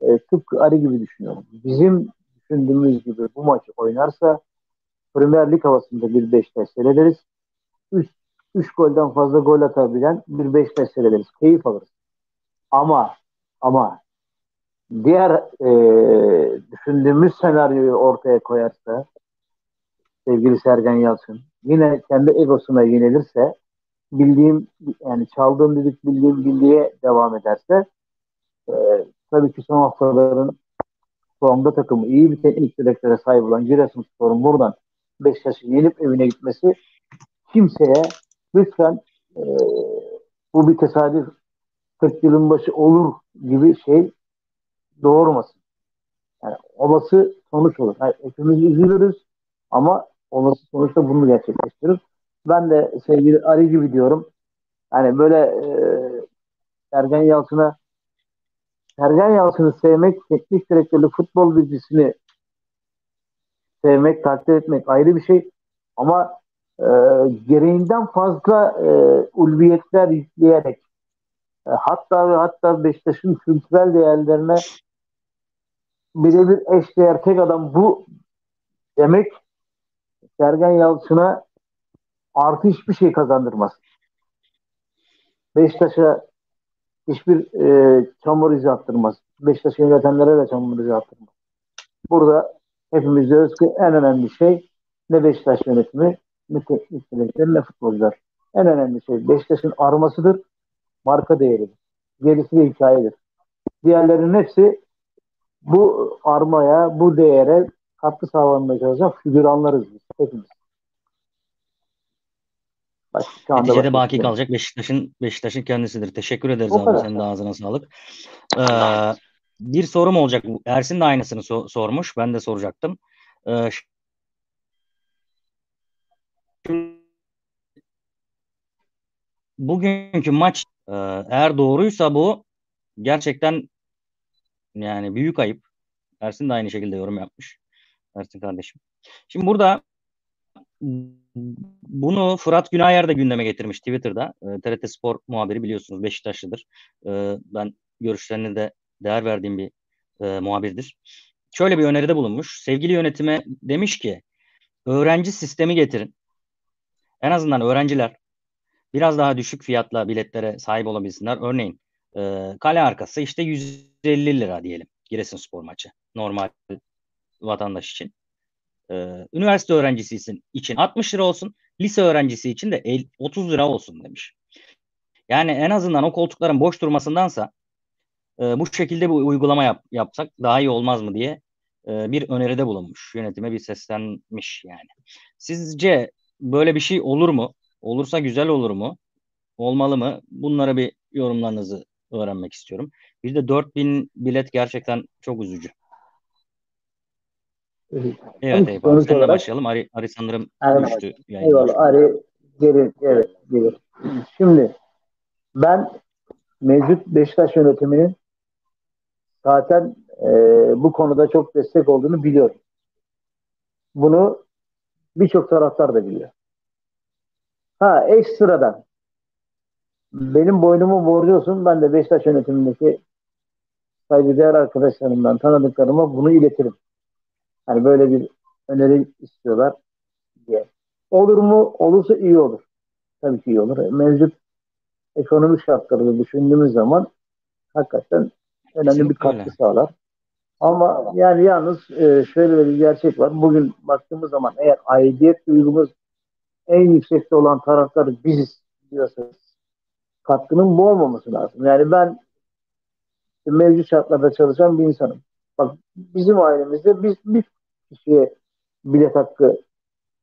e, tıpkı Ari gibi düşünüyorum. Bizim düşündüğümüz gibi bu maçı oynarsa Premier Lig havasında bir Beşiktaş seyrederiz. 3 3 golden fazla gol atabilen bir Beşiktaş seyrederiz. Keyif alırız. Ama ama diğer e, düşündüğümüz senaryoyu ortaya koyarsa sevgili Sergen Yalçın yine kendi egosuna yenilirse bildiğim yani çaldığım dedik bildiğim bildiğe devam ederse e, tabii ki son haftaların sonunda takımı iyi bir teknik direktöre sahip olan Giresunspor'un buradan Beşiktaş'ı yenip evine gitmesi kimseye lütfen e, bu bir tesadüf 40 yılın başı olur gibi şey doğurmasın. Yani olası sonuç olur. Yani hepimiz üzülürüz ama olası sonuçta bunu gerçekleştirir. Ben de sevgili Ali gibi diyorum. Hani böyle e, Sergen Yalçın'a Sergen Yalçın'ı sevmek, teknik direktörlü futbol bilgisini sevmek, takdir etmek ayrı bir şey. Ama e, gereğinden fazla e, ulviyetler yükleyerek e, hatta ve hatta Beşiktaş'ın kültürel değerlerine birebir eşdeğer tek adam bu demek Sergen Yalçın'a artı hiçbir şey kazandırmaz. Beşiktaş'a hiçbir e, çamur izi attırmaz. Beşiktaş'ı yönetenlere de çamur izi attırmaz. Burada hepimiz diyoruz ki en önemli şey ne Beşiktaş yönetimi ne futbolcular. En önemli şey Beşiktaş'ın armasıdır, marka değeridir. Gerisi de hikayedir. Diğerlerinin hepsi bu armaya, bu değere katkı sağlamaya çalışan figüranlarız biz hepimiz.
Başka Neticede baki kalacak Beşiktaş'ın Beşiktaş'ın kendisidir. Teşekkür ederiz o abi. Kadar. Senin de ağzına sağlık. Ee, bir sorum olacak. Ersin de aynısını so- sormuş. Ben de soracaktım. Ee, bugünkü maç e, eğer doğruysa bu gerçekten yani büyük ayıp. Ersin de aynı şekilde yorum yapmış. Ersin kardeşim. Şimdi burada bunu Fırat Günayer de gündeme getirmiş Twitter'da. E, TRT Spor muhabiri biliyorsunuz Beşiktaşlıdır. E, ben görüşlerine de değer verdiğim bir e, muhabirdir. Şöyle bir öneride bulunmuş. Sevgili yönetime demiş ki öğrenci sistemi getirin. En azından öğrenciler biraz daha düşük fiyatla biletlere sahip olabilsinler. Örneğin e, kale arkası işte 150 lira diyelim Giresunspor maçı normal vatandaş için. Ee, üniversite öğrencisi için 60 lira olsun, lise öğrencisi için de 30 lira olsun demiş. Yani en azından o koltukların boş durmasındansa e, bu şekilde bir uygulama yap, yapsak daha iyi olmaz mı diye e, bir öneride bulunmuş. Yönetime bir seslenmiş yani. Sizce böyle bir şey olur mu? Olursa güzel olur mu? Olmalı mı? Bunlara bir yorumlarınızı öğrenmek istiyorum. Bir de 4000 bilet gerçekten çok üzücü. Evet, evet Eyüp Senle olarak, başlayalım. Ari, Ari sanırım Aynen. düştü.
Eyvallah. Ari geri, evet, gelir. Şimdi ben mevcut Beşiktaş yönetiminin zaten e, bu konuda çok destek olduğunu biliyorum. Bunu birçok taraftar da biliyor. Ha ekstradan benim boynumu borcuyorsun. Ben de Beşiktaş yönetimindeki saygıdeğer arkadaşlarımdan, tanıdıklarıma bunu iletirim. Hani böyle bir öneri istiyorlar diye. Olur mu? Olursa iyi olur. Tabii ki iyi olur. Mevcut ekonomik şartları düşündüğümüz zaman hakikaten önemli Kesinlikle bir katkı öyle. sağlar. Ama yani yalnız e, şöyle bir gerçek var. Bugün baktığımız zaman eğer aidiyet duygumuz en yüksekte olan taraftar biziz diyorsanız katkının bu olmaması lazım. Yani ben mevcut şartlarda çalışan bir insanım. Bak bizim ailemizde biz bir kişiye bilet hakkı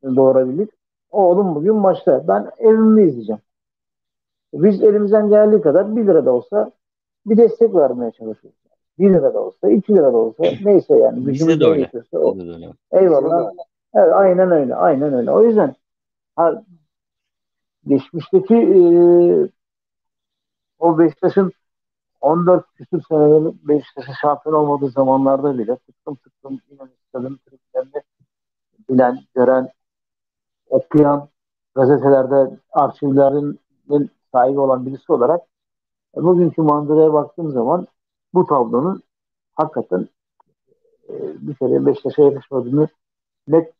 doğurabildik. Oğlum bugün maçta. Ben evimi izleyeceğim. Biz elimizden geldiği kadar 1 lira da olsa bir destek vermeye çalışıyoruz. 1 lira da olsa, 2 lira da olsa neyse yani.
Bizde de öyle. O.
de öyle. Eyvallah. Evet, aynen öyle. Aynen öyle. O yüzden ha, geçmişteki e, o Beşiktaş'ın 14 küsur seneleri Beşiktaş'ın şampiyon olmadığı zamanlarda bile tıktım tıktım İnönü Stadı'nın tribünlerinde bilen, gören, okuyan, gazetelerde arşivlerin sahibi olan birisi olarak bugünkü manzaraya baktığım zaman bu tablonun hakikaten e, bir kere Beşiktaş'a yakışmadığını net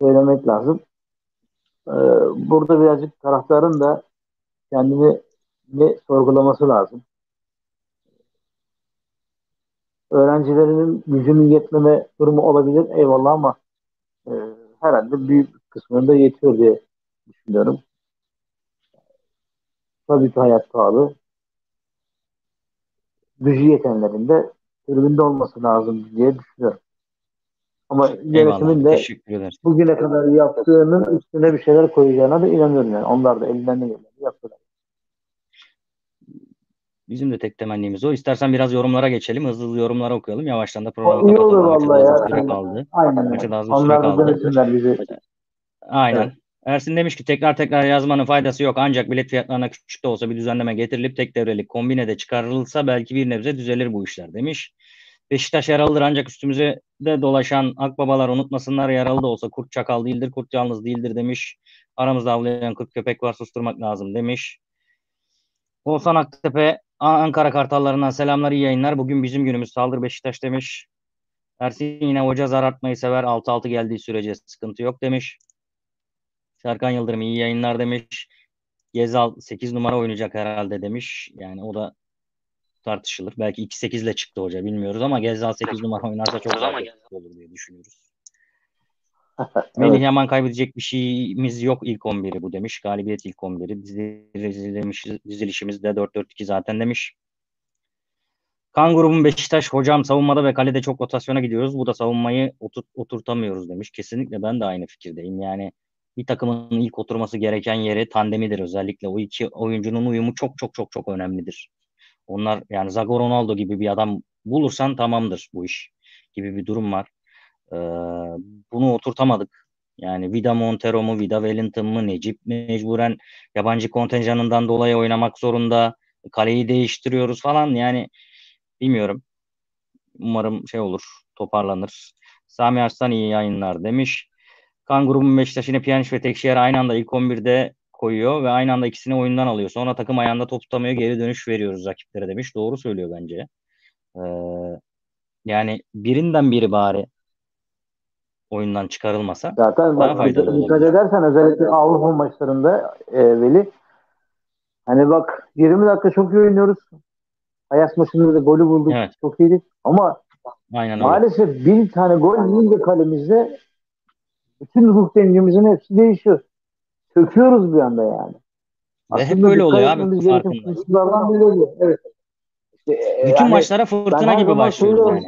söylemek lazım. E, burada birazcık taraftarın da kendini ne sorgulaması lazım. Öğrencilerinin gücünün yetmeme durumu olabilir eyvallah ama e, herhalde büyük kısmında yetiyor diye düşünüyorum. Tabii ki hayat pahalı. Gücü yetenlerin de tribünde olması lazım diye düşünüyorum. Ama yönetimin de bugüne kadar yaptığının üstüne bir şeyler koyacağına da inanıyorum yani. Onlar da elinden ne geleni yaptılar.
Bizim de tek temennimiz o. İstersen biraz yorumlara geçelim. Hızlı hızlı yorumlara okuyalım. Yavaştan da programı
kapatalım. İyi olur vallahi ya. Aynen.
Maça da süre kaldı.
Bizi.
Aynen. Evet. Ersin demiş ki tekrar tekrar yazmanın faydası yok ancak bilet fiyatlarına küçük de olsa bir düzenleme getirilip tek devrelik kombine de çıkarılırsa belki bir nebze düzelir bu işler demiş. Beşiktaş yaralıdır ancak üstümüze de dolaşan akbabalar unutmasınlar yaralı da olsa kurt çakal değildir kurt yalnız değildir demiş. Aramızda avlayan kurt köpek var susturmak lazım demiş. Oğuzhan Aktepe Ankara Kartallarından selamlar iyi yayınlar. Bugün bizim günümüz saldır Beşiktaş demiş. Ersin yine hoca zar atmayı sever 6-6 geldiği sürece sıkıntı yok demiş. Serkan Yıldırım iyi yayınlar demiş. Gezal 8 numara oynayacak herhalde demiş. Yani o da tartışılır. Belki 2-8 ile çıktı hoca bilmiyoruz ama Gezal 8 numara oynarsa çok daha olur diye düşünüyoruz. evet. Melih Yaman kaybedecek bir şeyimiz yok ilk 11'i bu demiş. Galibiyet ilk 11'i. Dizilişimiz, dizilişimiz de 4-4-2 zaten demiş. Kan grubun Beşiktaş hocam savunmada ve kalede çok rotasyona gidiyoruz. Bu da savunmayı oturt, oturtamıyoruz demiş. Kesinlikle ben de aynı fikirdeyim. Yani bir takımın ilk oturması gereken yeri tandemidir özellikle. O iki oyuncunun uyumu çok çok çok çok önemlidir. Onlar yani Zago Ronaldo gibi bir adam bulursan tamamdır bu iş gibi bir durum var. Ee, bunu oturtamadık. Yani Vida Montero mu, Vida Wellington mı, Necip mecburen yabancı kontenjanından dolayı oynamak zorunda. Kaleyi değiştiriyoruz falan yani bilmiyorum. Umarım şey olur, toparlanır. Sami Arslan iyi yayınlar demiş. Kan grubun Beşiktaş yine Pjanic ve Tekşehir aynı anda ilk 11'de koyuyor ve aynı anda ikisini oyundan alıyor. Sonra takım ayağında top tutamıyor geri dönüş veriyoruz rakiplere demiş. Doğru söylüyor bence. Ee, yani birinden biri bari oyundan çıkarılmasa
Zaten daha faydalı olur. Dikkat edersen özellikle Avrupa maçlarında e, Veli hani bak 20 dakika çok iyi oynuyoruz. Ajax maçında da golü bulduk. Evet. Çok iyiydik. Ama Aynen maalesef öyle. bir tane gol yiyince kalemizde bütün ruh dengemizin hepsi değişiyor. Söküyoruz bir anda yani.
Ve hep böyle oluyor abi farkında. Evet. İşte, e, bütün yani, maçlara fırtına gibi başlıyoruz yani.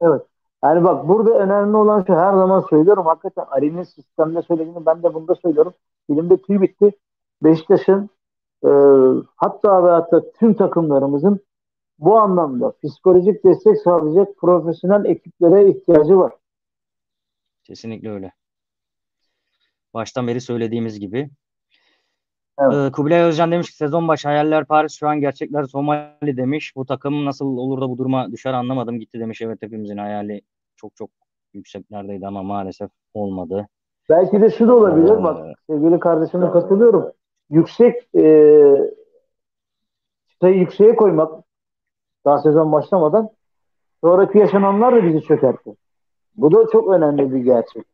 Evet. Yani bak burada önemli olan şu her zaman söylüyorum. Hakikaten Ali'nin sistemde söylediğini ben de bunda söylüyorum. Bilimde tüy bitti. Beşiktaş'ın e, hatta ve hatta tüm takımlarımızın bu anlamda psikolojik destek sağlayacak profesyonel ekiplere ihtiyacı var.
Kesinlikle öyle. Baştan beri söylediğimiz gibi. Evet. Ee, Kubilay Özcan demiş ki sezon başı hayaller Paris şu an gerçekler Somali demiş. Bu takım nasıl olur da bu duruma düşer anlamadım gitti demiş. Evet hepimizin hayali çok çok yükseklerdeydi ama maalesef olmadı.
Belki de şu da olabilir. Ee, Bak sevgili kardeşime katılıyorum. Yüksek e, yükseğe koymak daha sezon başlamadan sonraki yaşananlar da bizi çökertti. Bu da çok önemli bir gerçek.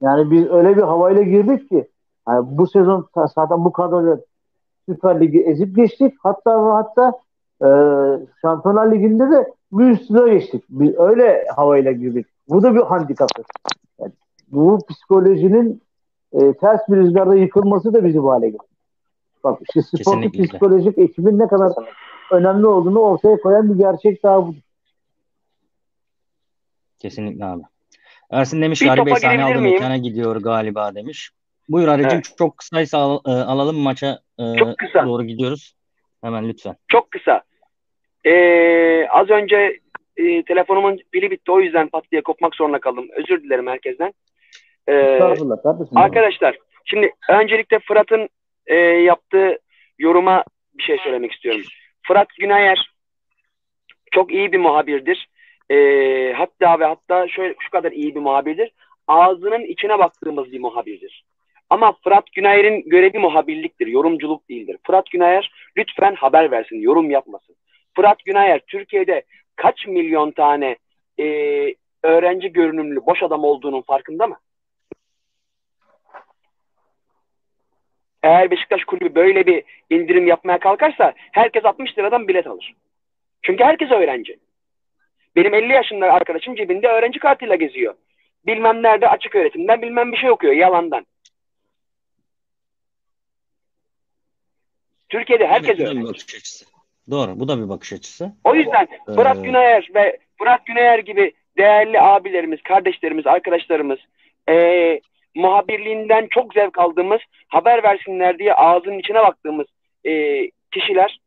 Yani biz öyle bir havayla girdik ki yani bu sezon zaten bu kadroyla Süper Ligi ezip geçtik. Hatta hatta e, Şampiyonlar Ligi'nde de üstüne geçtik. Biz öyle havayla girdik. Bu da bir handikapı. Yani bu psikolojinin e, ters bir rüzgarda yıkılması da bizi bu hale getirdi. Bak işte sportif psikolojik ekibin ne kadar önemli olduğunu ortaya koyan bir gerçek daha bu.
Kesinlikle abi. Ersin demiş Ali Bey sahne aldı mekana gidiyor galiba demiş. Buyur Arıcığım evet. çok kısaysa al, e, alalım maça e, çok kısa. doğru gidiyoruz. Hemen lütfen.
Çok kısa. Ee, az önce e, telefonumun pili bitti o yüzden pat diye kopmak zorunda kaldım. Özür dilerim herkesten. Ee, arkadaşlar Şimdi öncelikle Fırat'ın e, yaptığı yoruma bir şey söylemek istiyorum. Fırat Günayer çok iyi bir muhabirdir. E, hatta ve hatta şöyle şu kadar iyi bir muhabirdir. Ağzının içine baktığımız bir muhabirdir. Ama Fırat Günayer'in görevi muhabirliktir, yorumculuk değildir. Fırat Günayer lütfen haber versin, yorum yapmasın. Fırat Günayer Türkiye'de kaç milyon tane e, öğrenci görünümlü boş adam olduğunun farkında mı? Eğer Beşiktaş kulübü böyle bir indirim yapmaya kalkarsa herkes 60 liradan bilet alır. Çünkü herkes öğrenci. Benim 50 yaşında arkadaşım cebinde öğrenci kartıyla geziyor. Bilmem nerede açık öğretimden bilmem bir şey okuyor yalandan. Türkiye'de herkes evet, öğrenci. bakış açısı.
Doğru. Bu da bir bakış açısı.
O yüzden Fırat ee... Günayer ve Fırat Günayer gibi değerli abilerimiz, kardeşlerimiz, arkadaşlarımız e, muhabirliğinden çok zevk aldığımız, haber versinler diye ağzının içine baktığımız e, kişiler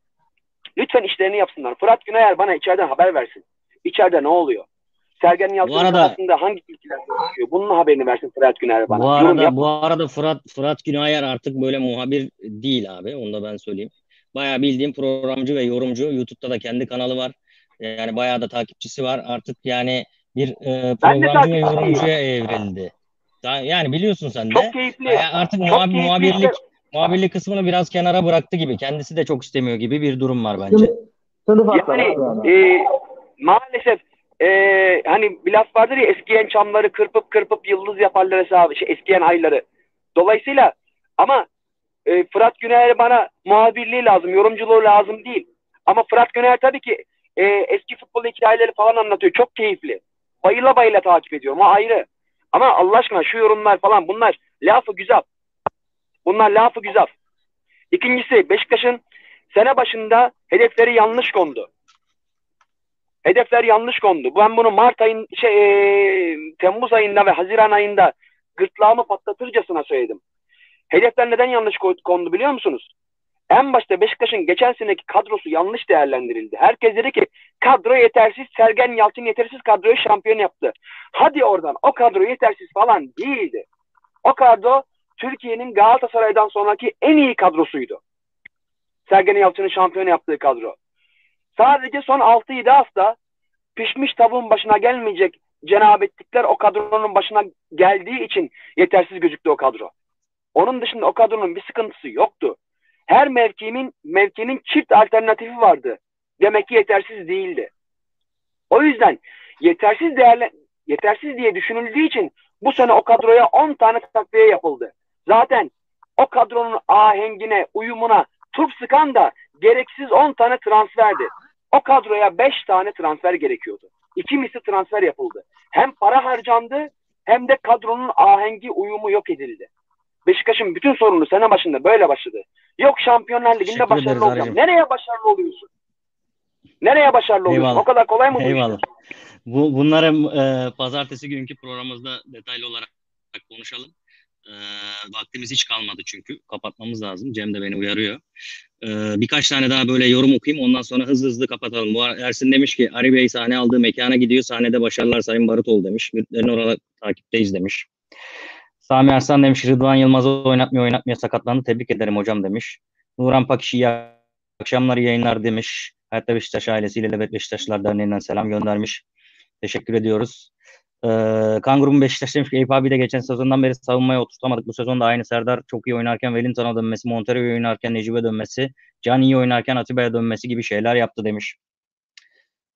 lütfen işlerini yapsınlar. Fırat Günayer bana içeriden haber versin. İçeride ne oluyor? Sergen Yalçın'ın arada, kafasında hangi ilgiler konuşuyor? Bunun haberini versin Fırat Günayer bana.
Bu arada, bu arada Fırat, Fırat Günayer artık böyle muhabir değil abi. Onu da ben söyleyeyim. Bayağı bildiğim programcı ve yorumcu. YouTube'da da kendi kanalı var. Yani bayağı da takipçisi var. Artık yani bir e, programcı ve yorumcuya evrildi. Yani biliyorsun sen de.
Çok keyifli. Yani
artık çok muhab- keyifli muhabirlik muhabirlik kısmını biraz kenara bıraktı gibi. Kendisi de çok istemiyor gibi bir durum var bence.
Sınıf yani e, maalesef e, hani bir laf vardır ya eskiyen çamları kırpıp kırpıp yıldız yaparlar hesabı. Şey, eskiyen ayları. Dolayısıyla ama e, Fırat Güner bana muhabirliği lazım, yorumculuğu lazım değil. Ama Fırat Güner tabii ki e, eski futbol hikayeleri falan anlatıyor. Çok keyifli. Bayıla bayıla takip ediyorum. O ayrı. Ama Allah aşkına şu yorumlar falan bunlar lafı güzel. Bunlar lafı güzel. İkincisi Beşiktaş'ın sene başında hedefleri yanlış kondu. Hedefler yanlış kondu. Ben bunu Mart ayın şey e, Temmuz ayında ve Haziran ayında gırtlağımı patlatırcasına söyledim. Hedefler neden yanlış kondu biliyor musunuz? En başta Beşiktaş'ın geçen seneki kadrosu yanlış değerlendirildi. Herkes dedi ki kadro yetersiz, Sergen Yalçın yetersiz kadroyu şampiyon yaptı. Hadi oradan o kadro yetersiz falan değildi. O kadro Türkiye'nin Galatasaray'dan sonraki en iyi kadrosuydu. Sergen Yalçın'ın şampiyon yaptığı kadro. Sadece son 6-7 hafta pişmiş tavuğun başına gelmeyecek cenabetlikler o kadronun başına geldiği için yetersiz gözüktü o kadro. Onun dışında o kadronun bir sıkıntısı yoktu. Her mevkinin mevkinin çift alternatifi vardı. Demek ki yetersiz değildi. O yüzden yetersiz değerli yetersiz diye düşünüldüğü için bu sene o kadroya 10 tane takviye yapıldı. Zaten o kadronun ahengine, uyumuna turp sıkan da gereksiz 10 tane transferdi. O kadroya 5 tane transfer gerekiyordu. İki misli transfer yapıldı. Hem para harcandı hem de kadronun ahengi, uyumu yok edildi. Beşiktaş'ın bütün sorunu sene başında böyle başladı. Yok Şampiyonlar Ligi'nde başarılı olacağım. Nereye başarılı oluyorsun? Nereye başarılı oluyorsun? Eyvallah. O kadar kolay mı bu Eyvallah.
Bu, bunları e, pazartesi günkü programımızda detaylı olarak konuşalım. E, vaktimiz hiç kalmadı çünkü. Kapatmamız lazım. Cem de beni uyarıyor. E, birkaç tane daha böyle yorum okuyayım. Ondan sonra hızlı hızlı kapatalım. Bu Ersin demiş ki Ari Bey sahne aldığı mekana gidiyor. Sahnede başarılar Sayın Barutol demiş. Müritlerin orada takipteyiz demiş. Sami Arslan demiş Rıdvan Yılmaz'ı oynatmıyor oynatmıyor sakatlandı. Tebrik ederim hocam demiş. Nuran Pakişi iyi akşamlar yayınlar demiş. Hayatta Beşiktaş ailesiyle de Beşiktaşlılar Derneği'nden selam göndermiş. Teşekkür ediyoruz. Ee, Kangurum Beşiktaş demiş ki Eyüp abi de geçen sezondan beri savunmaya oturtamadık. Bu sezon da aynı Serdar çok iyi oynarken Wellington'a dönmesi, Montero'ya oynarken Necip'e dönmesi, Can iyi oynarken Atiba'ya dönmesi gibi şeyler yaptı demiş.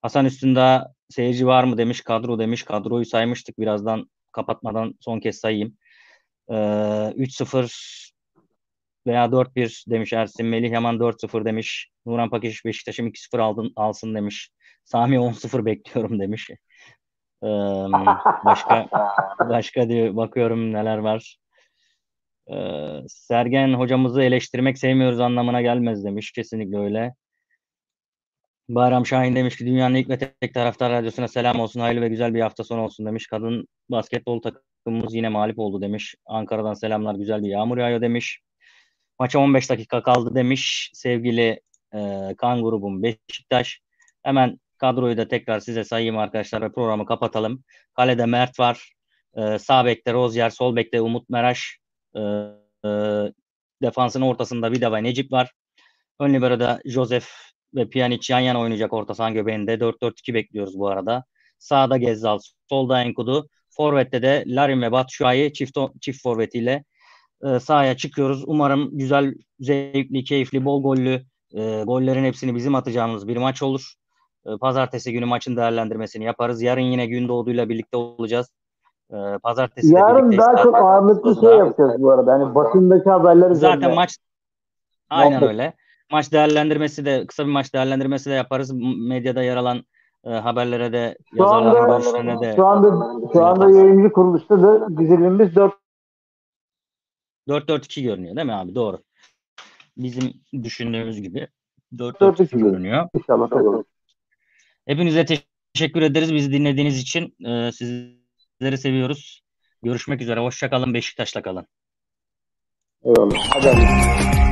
Hasan üstünde seyirci var mı demiş. Kadro demiş. Kadroyu saymıştık birazdan kapatmadan son kez sayayım. Ee, 3-0 veya 4-1 demiş Ersin Melih hemen 4-0 demiş. Nuran Pakiş Beşiktaş'ım 2-0 aldın, alsın demiş. Sami 10-0 bekliyorum demiş. Başka başka diyor bakıyorum neler var. Sergen hocamızı eleştirmek sevmiyoruz anlamına gelmez demiş. Kesinlikle öyle. Bayram Şahin demiş ki dünyanın ilk ve tek taraftar radyosuna selam olsun. Hayırlı ve güzel bir hafta sonu olsun demiş. Kadın basketbol takımımız yine mağlup oldu demiş. Ankara'dan selamlar güzel bir yağmur yağıyor demiş. Maça 15 dakika kaldı demiş sevgili e, kan grubum Beşiktaş. Hemen kadroyu da tekrar size sayayım arkadaşlar ve programı kapatalım. Kalede Mert var. E, sağ bekte Rozier, sol bekte Umut Meraş. E, defansının ortasında Vida ve Necip var. Ön libero'da Josef ve Pjanic yan yana oynayacak orta saha göbeğinde. 4-4-2 bekliyoruz bu arada. Sağda Gezzal, solda Enkudu. Forvet'te de Larin ve Batshuayi çift, çift forvetiyle e, sahaya çıkıyoruz. Umarım güzel, zevkli, keyifli, bol gollü e, gollerin hepsini bizim atacağımız bir maç olur. E, pazartesi günü maçın değerlendirmesini yaparız. Yarın yine gün doğduğuyla birlikte olacağız. E, pazartesi
Yarın daha çok ağırlıklı şey yapacağız bu arada. Hani basındaki haberler
Zaten üzerine. maç aynen öyle. Maç değerlendirmesi de kısa bir maç değerlendirmesi de yaparız. Medyada yer alan e, haberlere de
şu yazarların görüşlerine de şu anda şu anda yayıncı kuruluşta da dizilimimiz 4
4-4-2 görünüyor değil mi abi? Doğru. Bizim düşündüğümüz gibi 4-4-2 görünüyor.
İnşallah olur.
Hepinize teşekkür ederiz bizi dinlediğiniz için. Ee, sizleri seviyoruz. Görüşmek üzere. Hoşçakalın. Beşiktaş'la kalın.
Eyvallah. Hadi.